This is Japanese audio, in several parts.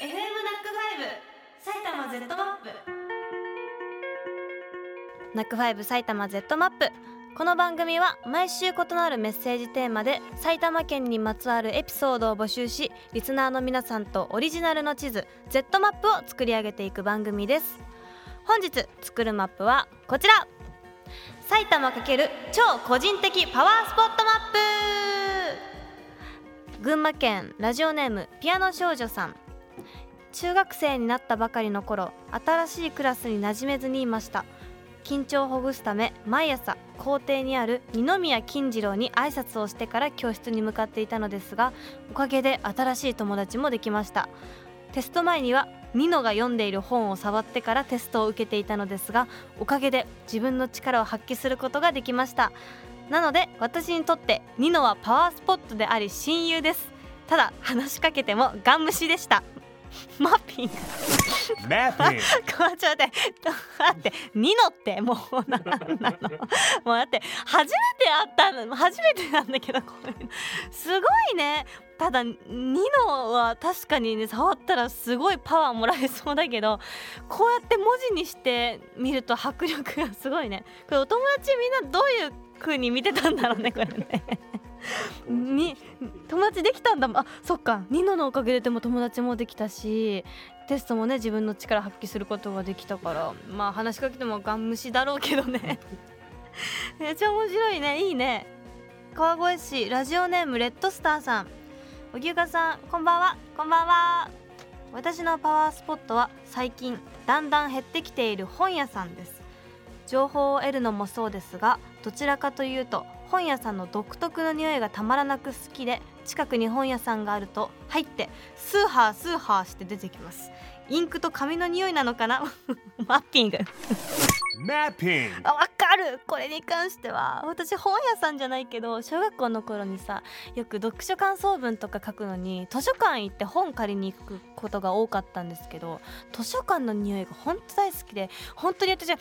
FM NACK5 埼玉 Z マップ。 NACK5 埼玉 Z マップ。この番組は毎週異なるメッセージテーマで埼玉県にまつわるエピソードを募集しリスナーの皆さんとオリジナルの地図 Z マップを作り上げていく番組です。本日作るマップはこちら。埼玉×超個人的パワースポットマップ。群馬県ラジオネームピアノ少女さん。中学生になったばかりの頃新しいクラスに馴染めずにいました。緊張をほぐすため毎朝校庭にある二宮金次郎に挨拶をしてから教室に向かっていたのですがおかげで新しい友達もできました。テスト前にはニノが読んでいる本を触ってからテストを受けていたのですがおかげで自分の力を発揮することができました。なので私にとってニノはパワースポットであり親友です。ただ話しかけてもガン無視でした。マッピン。マッピン。グちょっと待って。待ってニノってもうなんなの？もうだって。初めて会ったの初めてなんだけどこれ。すごいね。ただニノは確かにね触ったらすごいパワーもらえそうだけどこうやって文字にして見ると迫力がすごいね。これお友達みんなどういう風に見てたんだろうねこれねに友達できたんだ。あそっか。ニノのおかげででも友達もできたしテストもね自分の力発揮することができたからまあ話しかけてもガン無視だろうけどね。めっちゃ面白いね。いいね。川越市ラジオネームレッドスターさん。おぎゅうかさんこんばんは。こんばんは。私のパワースポットは最近だんだん減ってきている本屋さんです情報を得るのもそうですがどちらかというと本屋さんの独特の匂いがたまらなく好きで近くに本屋さんがあると入ってスーハースーハーして出てきます。インクと紙の匂いなのかな？マッピング。あわかる。これに関しては私本屋さんじゃないけど小学校の頃にさよく読書感想文とか書くのに図書館行って本借りに行くことが多かったんですけど図書館の匂いが本当大好きで本当にやってじゃ っ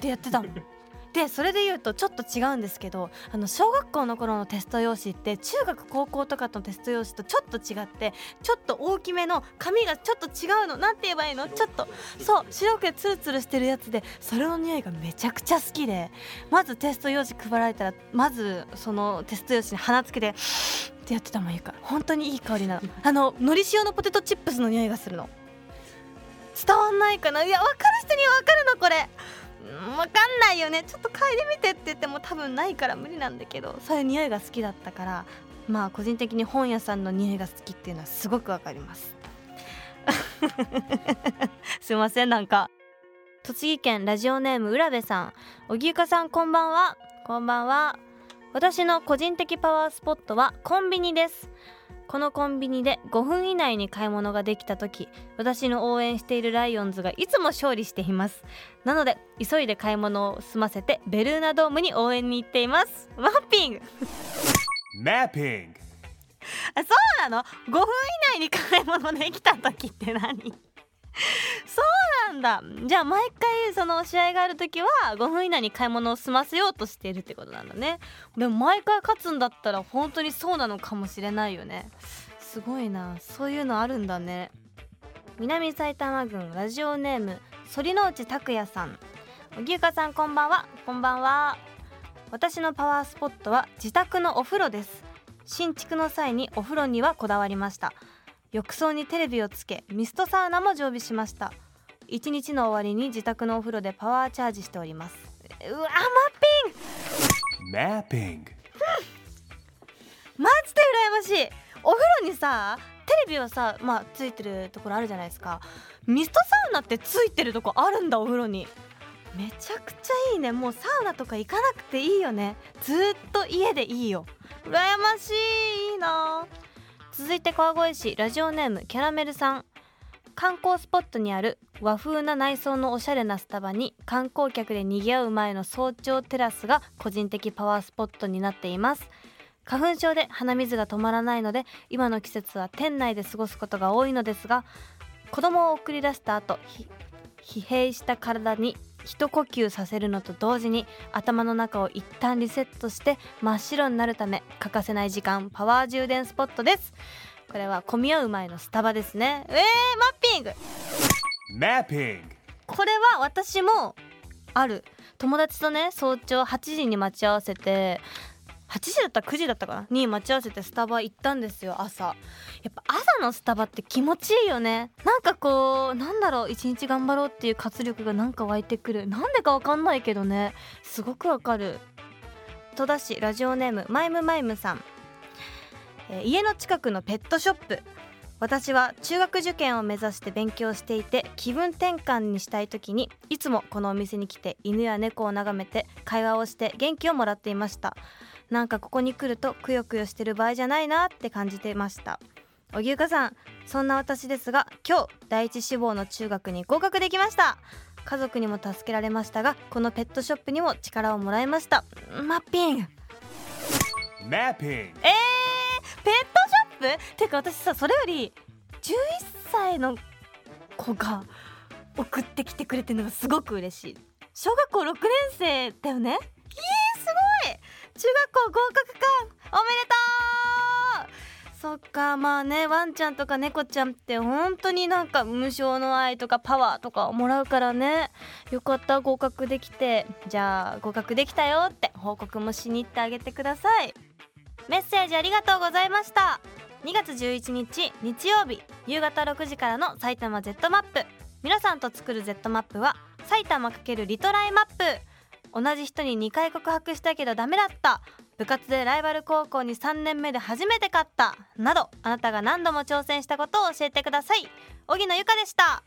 てやってたもんでそれで言うとちょっと違うんですけどあの小学校の頃のテスト用紙って中学高校とかのテスト用紙とちょっと違ってちょっと大きめの紙がちょっと違うのなんて言えばいいの？ちょっとそう白くてツルツルしてるやつでそれの匂いがめちゃくちゃ好きでまずテスト用紙配られたらまずそのテスト用紙に鼻つけてってやってたもんいいから本当にいい香りなの。あののり塩のポテトチップスの匂いがするの。伝わんないかな？いや分かる人には分かるのこれ分かんないよね。ちょっと嗅いでみてって言っても多分ないから無理なんだけどそういう匂いが好きだったからまあ個人的に本屋さんの匂いが好きっていうのはすごくわかります。すいませんなんか。栃木県ラジオネーム浦部さん。おぎゅうかさんこんばんは。こんばんは。私の個人的パワースポットはコンビニです。このコンビニで5分以内に買い物ができた時私の応援しているライオンズがいつも勝利しています。なので急いで買い物を済ませてベルーナドームに応援に行っています。マッピング。マッピングあそうなの？5分以内に買い物できた時って何？そ だ。じゃあ毎回その試合がある時は5分以内に買い物を済ませようとしているってことなんだね。でも毎回勝つんだったら本当にそうなのかもしれないよね。すごいな。そういうのあるんだね。南埼玉郡ラジオネーム反内拓也さん。おぎゅうかさんこんばんは。こんばんは。私のパワースポットは自宅のお風呂です。新築の際にお風呂にはこだわりました。浴槽にテレビをつけミストサウナも常備しました。一日の終わりに自宅のお風呂でパワーチャージしております。うわマッピング！マッピングマジで羨ましい。お風呂にさテレビはさまあついてるところあるじゃないですか。ミストサウナってついてるとこあるんだお風呂に。めちゃくちゃいいね。もうサウナとか行かなくていいよね。ずっと家でいいよ。羨ましいいいな。続いて川越市ラジオネームキャラメルさん観光スポットにある和風な内装のおしゃれなスタバに観光客で賑わう前の早朝テラスが個人的パワースポットになっています。花粉症で鼻水が止まらないので今の季節は店内で過ごすことが多いのですが子供を送り出した後疲弊した体に一呼吸させるのと同時に頭の中を一旦リセットして真っ白になるため欠かせない時間パワー充電スポットです。ここれは混み合う前のスタバですね。えー、マッピング。Mapping, これは私もある。友達とね早朝8時に待ち合わせて8時だったら9時だったかな？に待ち合わせてスタバ行ったんですよ朝。やっぱ朝のスタバって気持ちいいよね。なんかこうなんだろう一日頑張ろうっていう活力がなんか湧いてくる。なんでかわかんないけどね。すごくわかる。戸田市ラジオネームマイムマイムさん、えー家の近くのペットショップ。私は中学受験を目指して勉強していて気分転換にしたい時にいつもこのお店に来て犬や猫を眺めて会話をして元気をもらっていました。なんかここに来るとくよくよしてる場合じゃないなって感じていました。荻生さんそんな私ですが今日第一志望の中学に合格できました。家族にも助けられましたがこのペットショップにも力をもらいました。マッピング。mapping, えー、ペットショップ？てか私さそれより11歳の子が送ってきてくれてるのがすごく嬉しい。小学校6年生だよね？え、すごい！中学校合格か。おめでとう！そっかまあねワンちゃんとか猫ちゃんって本当になんか無償の愛とかパワーとかをもらうからね。よかった合格できて。じゃあ合格できたよって報告もしに行ってあげてください。メッセージありがとうございました。2月11日日曜日夕方6時からの埼玉 Z マップ。皆さんと作る Z マップは埼玉×リトライマップ。同じ人に2回告白したけどダメだった。部活でライバル高校に3年目で初めて勝った。などあなたが何度も挑戦したことを教えてください。荻野由香でした。